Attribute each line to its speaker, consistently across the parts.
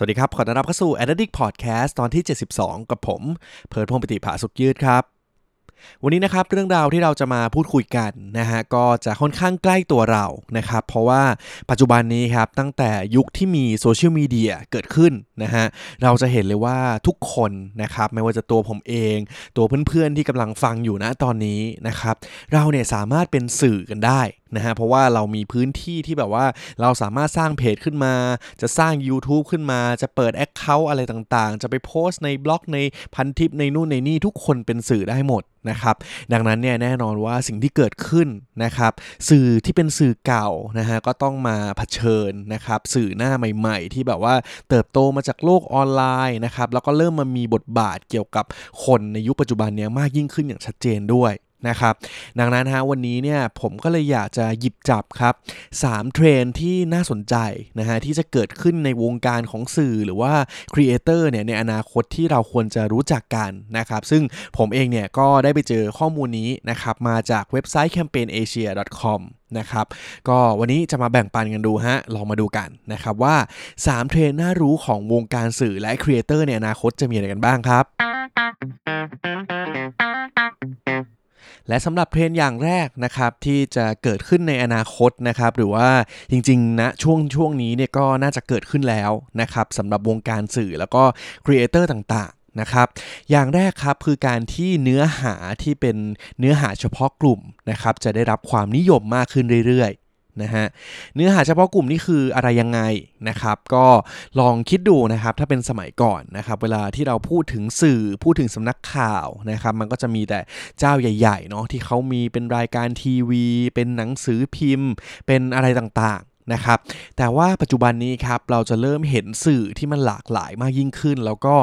Speaker 1: สวัสดีครับ ขอต้อนรับเข้าสู่ Addict Podcast ตอนที่ 72 กับผม เพิร์ดพงศ์ปฏิภาสุขยืดครับ วันนี้นะครับเรื่องราวที่เราจะมาพูดคุยกันนะฮะก็จะค่อนข้างใกล้ตัวเรานะครับ เพราะว่าปัจจุบันนี้ครับตั้งแต่ยุคที่มีโซเชียลมีเดียเกิดขึ้นนะฮะเราจะเห็นเลยว่าทุกคนนะครับไม่ว่าจะตัวผมเอง ตัวเพื่อนๆที่กำลังฟังอยู่นะตอนนี้นะครับ เราเนี่ยสามารถเป็นสื่อกันได้นะฮะเพราะว่าเรามีพื้นที่ที่แบบว่าเราสามารถสร้างเพจขึ้นมา จะสร้าง YouTube ขึ้นมา จะเปิด Account อะไรต่างๆ จะไปโพสต์ในบล็อกในพันทิปในนู่นในนี่ทุกคนเป็นสื่อได้หมดนะครับดังนั้นเนี่ยแน่นอนว่าสิ่งที่เกิดขึ้นนะครับสื่อที่เป็นสื่อเก่านะฮะก็ต้องมาเผชิญนะครับสื่อหน้าใหม่ ๆ ที่แบบว่าเติบโตมาจากโลกออนไลน์นะครับแล้วก็เริ่มมามีบทบาทเกี่ยวกับคนในยุคปัจจุบันเนี้ยมากยิ่งขึ้นอย่างชัดเจนด้วย นะครับ ดังนั้นฮะวันนี้เนี่ยผมก็เลยอยากจะหยิบจับครับ 3 เทรนด์ที่น่าสนใจนะฮะที่จะเกิดขึ้นในวงการของสื่อหรือว่าครีเอเตอร์เนี่ยในอนาคตที่เราควรจะรู้จักกันนะครับ ซึ่งผมเองเนี่ยก็ได้ไปเจอข้อมูลนี้นะครับ มาจากเว็บไซต์ campaignasia.com นะครับ ก็วันนี้จะมาแบ่งปันกันดูฮะ ลองมาดูกันนะครับว่า 3 เทรนด์น่ารู้ของวงการสื่อและครีเอเตอร์ในอนาคตจะมีอะไรกันบ้างครับ และสำหรับเทรนด์อย่างแรกนะครับที่จะเกิดขึ้นในอนาคตนะครับหรือว่าจริงๆนะช่วงช่วงนี้เนี่ยก็น่าจะเกิดขึ้นแล้วนะครับสำหรับวงการสื่อแล้วก็ครีเอเตอร์ต่างๆนะครับอย่างแรกครับคือการที่เนื้อหาที่เป็นเนื้อหาเฉพาะกลุ่มนะครับจะได้รับความนิยมมากขึ้นเรื่อยๆ นะฮะเนื้อหาเฉพาะกลุ่มนี่คืออะไรยังไงนะครับ ก็ลองคิดดูนะครับถ้าเป็นสมัยก่อนนะครับ เวลาที่เราพูดถึงสื่อพูดถึงสำนักข่าวนะครับ มันก็จะมีแต่เจ้าใหญ่ๆเนาะที่เขามีเป็นรายการทีวี เป็นหนังสือพิมพ์ เป็นอะไรต่างๆนะครับแต่ว่าปัจจุบันนี้ครับเราจะเริ่มเห็นสื่อที่มันหลากหลายมากยิ่งขึ้น แล้วก็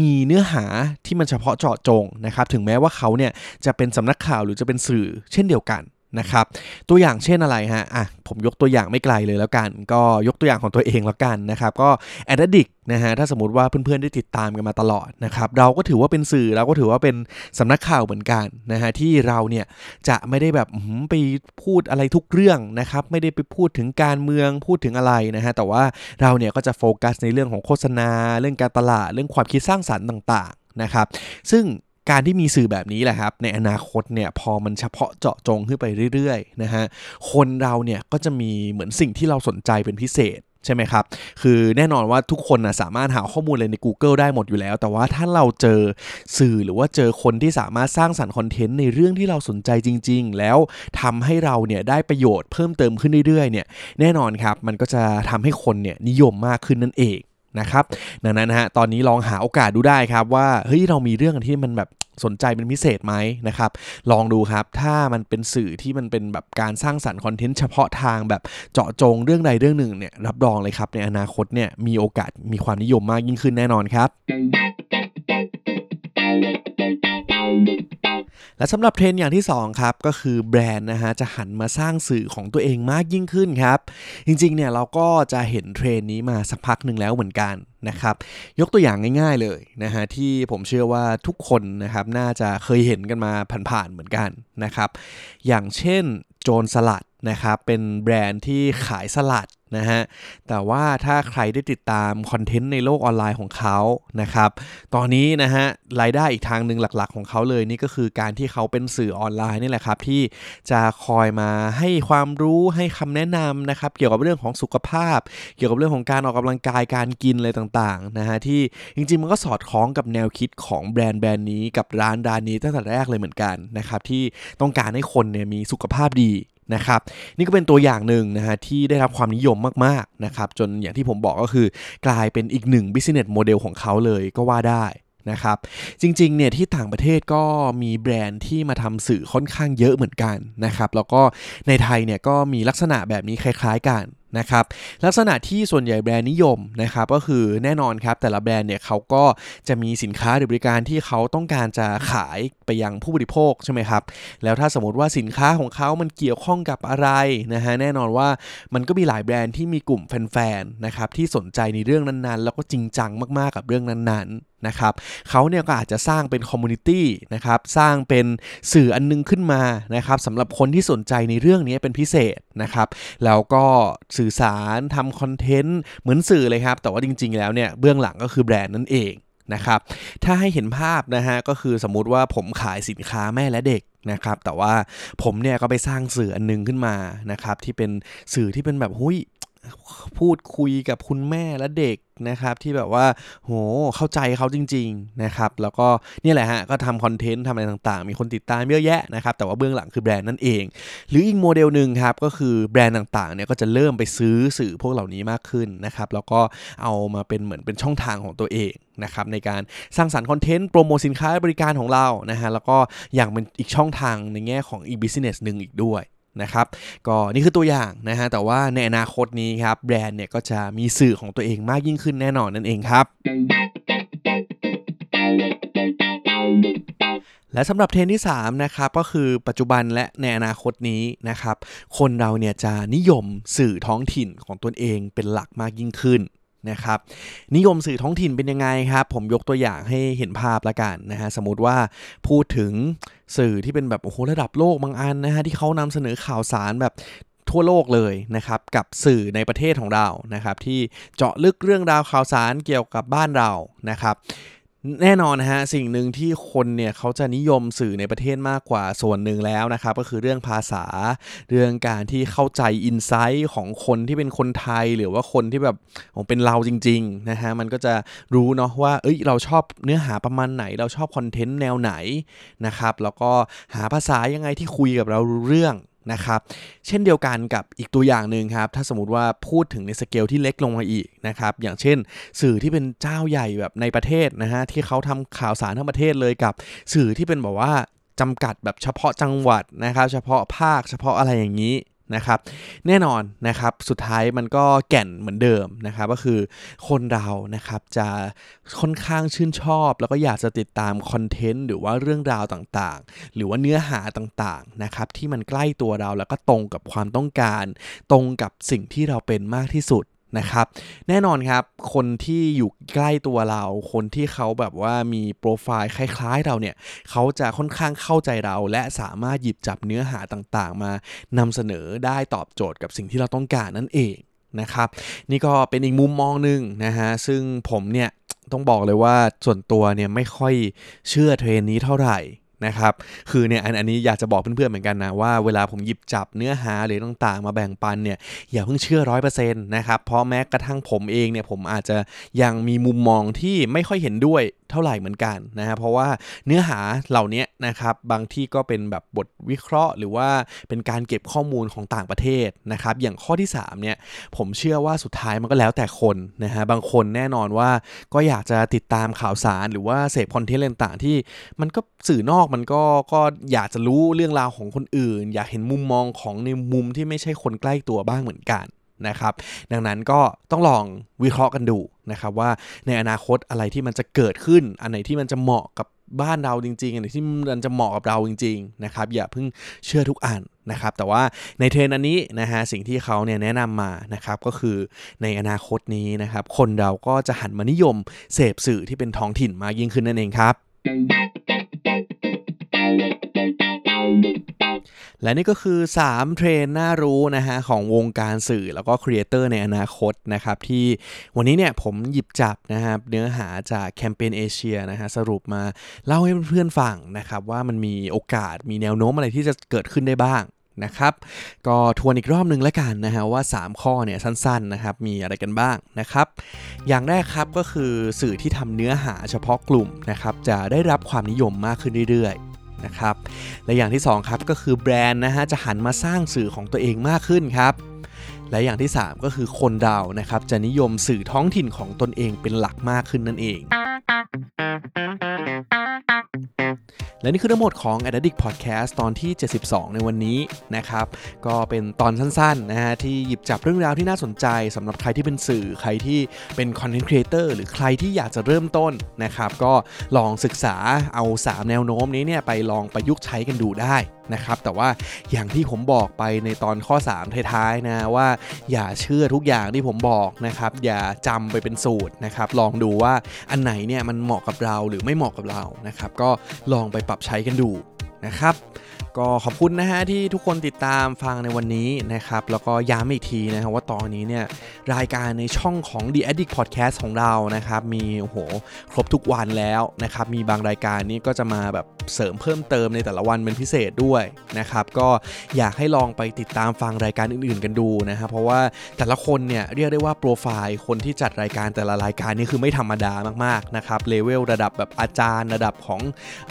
Speaker 1: มีเนื้อหาที่มันเฉพาะเจาะจงนะครับถึงแม้ว่าเขาเนี่ยจะเป็นสำนักข่าวหรือจะเป็นสื่อเช่นเดียวกัน นะครับ ตัวอย่างเช่นอะไรฮะ อะ ผมยกตัวอย่างไม่ไกลเลยแล้วกัน ก็ยกตัวอย่างของตัวเองแล้วกันนะครับ ก็แอดดิกนะฮะ ถ้าสมมติว่าเพื่อนๆได้ติดตามกันมาตลอดนะครับ เราก็ถือว่าเป็นสื่อ เราก็ถือว่าเป็นสำนักข่าวเหมือนกันนะฮะ ที่เราเนี่ยจะไม่ได้แบบไปพูดอะไรทุกเรื่องนะครับ ไม่ได้ไปพูดถึงการเมือง พูดถึงอะไรนะฮะ แต่ว่าเราเนี่ยก็จะโฟกัสในเรื่องของโฆษณา เรื่องการตลาด เรื่องความคิดสร้างสรรค์ต่าง ๆ นะครับ ซึ่ง การที่มีสื่อแบบนี้แหละครับ ในอนาคตเนี่ยพอมันเฉพาะเจาะจงขึ้นไปเรื่อยๆนะฮะคนเราเนี่ยก็จะมีเหมือนสิ่งที่เราสนใจเป็นพิเศษใช่ไหมครับ คือแน่นอนว่าทุกคนนะสามารถหาข้อมูลอะไรใน Google ได้หมดอยู่แล้ว แต่ว่าถ้าเราเจอสื่อหรือว่าเจอคนที่สามารถสร้างสรรค์คอนเทนต์ในเรื่องที่เราสนใจจริง ๆ แล้วทำให้เราเนี่ยได้ประโยชน์เพิ่มเติมขึ้นเรื่อยๆเนี่ย แน่นอนครับ มันก็จะทำให้คนเนี่ยนิยมมากขึ้นนั่นเอง นะครับดังนั้นฮะตอนนี้ลองหาโอกาสดูได้ครับว่าเฮ้ยเรามีเรื่องที่มันแบบสนใจเป็นพิเศษไหมนะครับ ลองดูครับถ้ามันเป็นสื่อที่มันเป็นแบบการสร้างสรรค์คอนเทนต์เฉพาะทางแบบเจาะจงเรื่องใดเรื่องหนึ่งเนี่ยรับรองเลยครับในอนาคตเนี่ยมีโอกาสมีความนิยมมากยิ่งขึ้นแน่นอนครับ และสำหรับเทรนด์อย่างที่2ครับก็คือแบรนด์นะฮะจะหันมาสร้างสื่อของตัวเองมากยิ่งขึ้นครับ จริงๆเนี่ยเราก็จะเห็นเทรนด์นี้มาสักพักหนึ่งแล้วเหมือนกันนะครับยกตัวอย่างง่าย ๆเลยนะฮะที่ผมเชื่อว่าทุกคนนะครับน่าจะเคยเห็นกันมาผ่านๆเหมือนกันนะครับอย่างเช่นโจนส์สลัดนะครับเป็นแบรนด์ที่ขายสลัด นะฮะ แต่ว่าถ้าใครได้ติดตามคอนเทนต์ในโลกออนไลน์ของเขานะครับ ตอนนี้นะฮะรายได้อีกทางหนึ่งหลักๆ ของเขาเลยนี่ก็คือการที่เขาเป็นสื่อออนไลน์นี่แหละครับที่จะคอยมาให้ความรู้ให้คำแนะนำนะครับเกี่ยวกับเรื่องของสุขภาพ เกี่ยวกับเรื่องของการออกกำลังกายการกินอะไรต่างๆนะฮะที่จริงๆมันก็สอดคล้องกับแนวคิดของแบรนด์แบรนด์นี้กับร้านร้านนี้ตั้งแต่แรกเลยเหมือนกันนะครับที่ต้องการให้คนเนี่ยมีสุขภาพดีนะครับนี่ก็เป็นตัวอย่างหนึ่งนะฮะที่ได้รับความนิยมมากๆนะครับจนอย่างที่ผมบอกก็คือกลายเป็นอีกหนึ่ง business model ของเขาเลยก็ว่าได้นะครับจริงๆเนี่ยที่ต่างประเทศก็มีแบรนด์ที่มาทำสื่อค่อนข้างเยอะเหมือนกันนะครับแล้วก็ในไทยเนี่ยก็มีลักษณะแบบนี้คล้ายๆกัน นะครับลักษณะที่ส่วนใหญ่แบรนด์นิยมนะครับก็คือแน่นอนครับแต่ละแบรนด์เนี่ยเขาก็จะมีสินค้าหรือบริการที่เขาต้องการจะขายไปยังผู้บริโภคใช่ไหมครับแล้วถ้าสมมติว่าสินค้าของเขามันเกี่ยวข้องกับอะไรนะฮะแน่นอนว่ามันก็มีหลายแบรนด์ที่มีกลุ่มแฟนๆนะครับที่สนใจในเรื่องนั้นๆ แล้วก็จริงจังมากๆกับเรื่องนั้นๆ นะครับเขาเนี่ยก็อาจจะสร้างเป็น community นะครับสร้างเป็นสื่ออันนึงขึ้นมานะครับสำหรับคนที่สนใจในเรื่องนี้เป็นพิเศษนะครับแล้วก็สื่อสารทำคอนเทนต์เหมือนสื่อเลยครับ แต่ว่าจริง ๆ แล้วเนี่ยเบื้องหลังก็คือแบรนด์นั่นเองนะครับถ้าให้เห็นภาพนะฮะก็คือสมมุติว่าผมขายสินค้าแม่และเด็กนะครับแต่ว่าผมเนี่ยก็ไปสร้างสื่ออันนึงขึ้นมานะครับที่เป็นสื่อที่เป็นแบบหุย พูดคุยกับคุณแม่และเด็กนะครับ ที่แบบว่าโหเข้าใจเขาจริง ๆนะครับ แล้วก็นี่แหละฮะก็ทำคอนเทนต์ทำอะไรต่างๆ มีคนติดตามเยอะแยะนะครับ แต่ว่าเบื้องหลังคือแบรนด์นั่นเอง หรืออีกโมเดลหนึ่งครับ ก็คือแบรนด์ต่างๆเนี่ยก็จะเริ่มไปซื้อสื่อพวกเหล่านี้มากขึ้นนะครับ แล้วก็เอามาเป็นเหมือนเป็นช่องทางของตัวเองนะครับในการสร้างสรรค์คอนเทนต์โปรโมทสินค้าบริการของเรานะฮะแล้วก็อย่างเป็นอีกช่องทางในแง่ของอีก business หนึ่งอีกด้วย นะครับก็นี่คือตัวอย่างนะฮะแต่ว่าในอนาคตนี้ครับแบรนด์เนี่ยก็จะมีสื่อของตัวเองมากยิ่งขึ้นแน่นอนนั่นเองครับ และสำหรับเทรนด์ที่3นะครับก็คือปัจจุบันและในอนาคตนี้นะครับคนเราเนี่ยจะนิยมสื่อท้องถิ่นของตนเองเป็นหลักมากยิ่งขึ้น นะครับนิยมสื่อท้องถิ่นเป็นยังไงครับ ผมยกตัวอย่างให้เห็นภาพละกันนะฮะสมมติว่าพูดถึงสื่อที่เป็นแบบโอ้โหระดับโลกบางอันนะฮะที่เขานำเสนอข่าวสารแบบทั่วโลกเลยนะครับกับสื่อในประเทศของเรานะครับที่เจาะลึกเรื่องราวข่าวสารเกี่ยวกับบ้านเรานะครับ แน่นอนนะฮะสิ่งหนึ่งที่คนเนี่ยเขาจะนิยมสื่อในประเทศมากกว่าส่วนหนึ่งแล้วนะครับก็คือเรื่องภาษา เรื่องการที่เข้าใจอินไซต์ของคนที่เป็นคนไทย หรือว่าคนที่แบบเป็นเราจริงๆนะฮะมันก็จะรู้เนาะว่าเอ้ยเราชอบเนื้อหาประมาณไหน เราชอบคอนเทนต์แนวไหนนะครับแล้วก็หาภาษายังไงที่คุยกับเรารู้เรื่อง นะครับ เช่นเดียวกันกับอีกตัวอย่างหนึ่งครับ ถ้าสมมติว่าพูดถึงในสเกลที่เล็กลงมาอีกนะครับ อย่างเช่น สื่อที่เป็นเจ้าใหญ่แบบในประเทศนะฮะที่เขาทำข่าวสารทั้งประเทศเลยกับ สื่อที่เป็นแบบว่าจำกัดแบบเฉพาะจังหวัดนะครับ เฉพาะภาคเฉพาะอะไรอย่างนี้นะครับแน่นอนนะครับสุดท้ายมันก็แก่นเหมือนเดิมนะครับก็คือคนเรานะครับจะค่อนข้างชื่นชอบ แล้วก็อยากจะติดตามคอนเทนต์หรือว่าเรื่องราวต่างๆ หรือว่าเนื้อหาต่างๆนะครับที่มันใกล้ตัวเราแล้วก็ตรงกับความต้องการ ตรงกับสิ่งที่เราเป็นมากที่สุด นะครับ แน่นอนครับ คนที่อยู่ใกล้ตัวเรา คนที่เขาแบบว่ามีโปรไฟล์คล้ายๆเราเนี่ย เขาจะค่อนข้างเข้าใจเรา และสามารถหยิบจับเนื้อหาต่างๆ มานำเสนอได้ตอบโจทย์กับสิ่งที่เราต้องการนั่นเองนะครับ นี่ก็เป็นอีกมุมมองหนึ่งนะฮะ ซึ่งผมเนี่ยต้องบอกเลยว่าส่วนตัวเนี่ยไม่ค่อยเชื่อเทรนนี้เท่าไหร่ นะครับ คือเนี่ยอันนี้อยากจะบอกเพื่อนๆเหมือนกันนะว่าเวลาผมหยิบจับเนื้อหาหรือต่างๆ มาแบ่งปันเนี่ยอย่าเพิ่งเชื่อร้อยเปอร์เซ็นต์นะครับเพราะแม้กระทั่งผมเองเนี่ยผมอาจจะยังมีมุมมองที่ไม่ค่อยเห็นด้วย เท่าไหร่เหมือนกันนะฮะเพราะว่าเนื้อหาเหล่านี้นะครับบางที่ก็เป็นแบบบทวิเคราะห์ หรือว่าเป็นการเก็บข้อมูลของต่างประเทศนะครับอย่างข้อที่3เนี่ยผมเชื่อว่าสุดท้ายมันก็แล้วแต่คนนะฮะบางคนแน่นอนว่าก็อยากจะติดตามข่าวสารหรือว่าเสพคอนเทนต์ต่างๆที่มันก็สื่อนอกมันก็ก็อยากจะรู้เรื่องราวของคนอื่น อยากเห็นมุมมองของในมุมที่ไม่ใช่คนใกล้ตัวบ้างเหมือนกัน นะครับ ดังนั้นก็ต้องลองวิเคราะห์กันดูนะครับว่าในอนาคตอะไรที่มันจะเกิดขึ้น อันไหนที่มันจะเหมาะกับบ้านเราจริงๆ อันไหนที่มันจะเหมาะกับเราจริงๆนะครับอย่าเพิ่งเชื่อทุกอันนะครับ แต่ว่าในเทรนด์อันนี้นะฮะสิ่งที่เขาเนี่ยแนะนำมานะครับก็คือในอนาคตนี้นะครับ คนเราก็จะหันมานิยมเสพสื่อที่เป็นท้องถิ่นมากยิ่งขึ้นนั่นเองครับ และนี่ก็คือ 3 เทรนด์น่ารู้นะฮะของวงการสื่อแล้วก็ creator ในอนาคตนะครับที่วันนี้เนี่ยผมหยิบจับนะครับเนื้อหาจากแคมเปญเอเชียนะฮะสรุปมาเล่าให้เพื่อนๆฟังนะครับว่ามันมีโอกาสมีแนวโน้มอะไรที่จะเกิดขึ้นได้บ้างนะครับก็ทวนอีกรอบหนึ่งแล้วกันนะฮะว่า 3 ข้อเนี่ยสั้นๆนะครับมีอะไรกันบ้างนะครับ อย่างแรกครับก็คือสื่อที่ทำเนื้อหาเฉพาะกลุ่มนะครับจะได้รับความนิยมมากขึ้นเรื่อยๆ นะครับและอย่างที่ 2 ครับก็คือแบรนด์นะฮะจะหันมาสร้างสื่อของตัวเองมากขึ้นครับและอย่างที่ 3 ก็คือคนเดานะครับจะนิยมสื่อท้องถิ่นของตนเองเป็นหลักมากขึ้นนั่นเอง และนี่คือทั้งหมดของ Addict Podcast ตอนที่ 72 ในวันนี้นะครับ ก็เป็นตอนสั้นๆนะฮะที่หยิบจับเรื่องราวที่น่าสนใจสำหรับใครที่เป็นสื่อใครที่เป็น Content Creator หรือใครที่อยากจะเริ่มต้นนะครับ ก็ลองศึกษาเอา 3 แนวโน้มนี้เนี่ยไปลองประยุกต์ใช้กันดูได้นะครับแต่ว่าอย่างที่ผมบอกไปในตอนข้อ 3 ท้ายๆนะว่าอย่าเชื่อทุกอย่างที่ผมบอกนะครับอย่าจำไปเป็นสูตรนะครับลองดูว่าอันไหนเนี่ยมันเหมาะกับเราหรือไม่เหมาะกับเรานะครับก็ลองไปปรับใช้กันดูนะครับ ก็ขอบคุณนะฮะที่ทุกคนติดตามฟังในวันนี้นะครับ แล้วก็ย้ำอีกทีนะครับว่าตอนนี้เนี่ยรายการในช่องของ The Addict Podcast ของเรานะครับ มีโอ้โหครบทุกวันแล้วนะครับ มีบางรายการนี้ก็จะมาแบบเสริมเพิ่มเติมในแต่ละวันเป็นพิเศษด้วยนะครับ ก็อยากให้ลองไปติดตามฟังรายการอื่นๆกันดูนะครับเพราะว่าแต่ละคนเนี่ยเรียกได้ว่าโปรไฟล์คนที่จัดรายการแต่ละรายการนี่คือไม่ธรรมดามากๆนะครับเลเวลระดับแบบอาจารย์ ระดับของ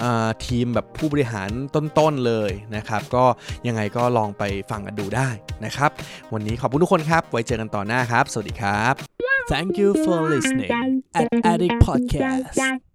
Speaker 1: อทีมแบบผู้บริหารต้นๆเลยเลยนะครับ ก็ยังไงก็ลองไปฟังกันดูได้นะครับ วันนี้ขอบคุณทุกคนครับ ไว้เจอกันต่อหน้าครับ สวัสดีครับ
Speaker 2: Thank you for listening at Addict Podcast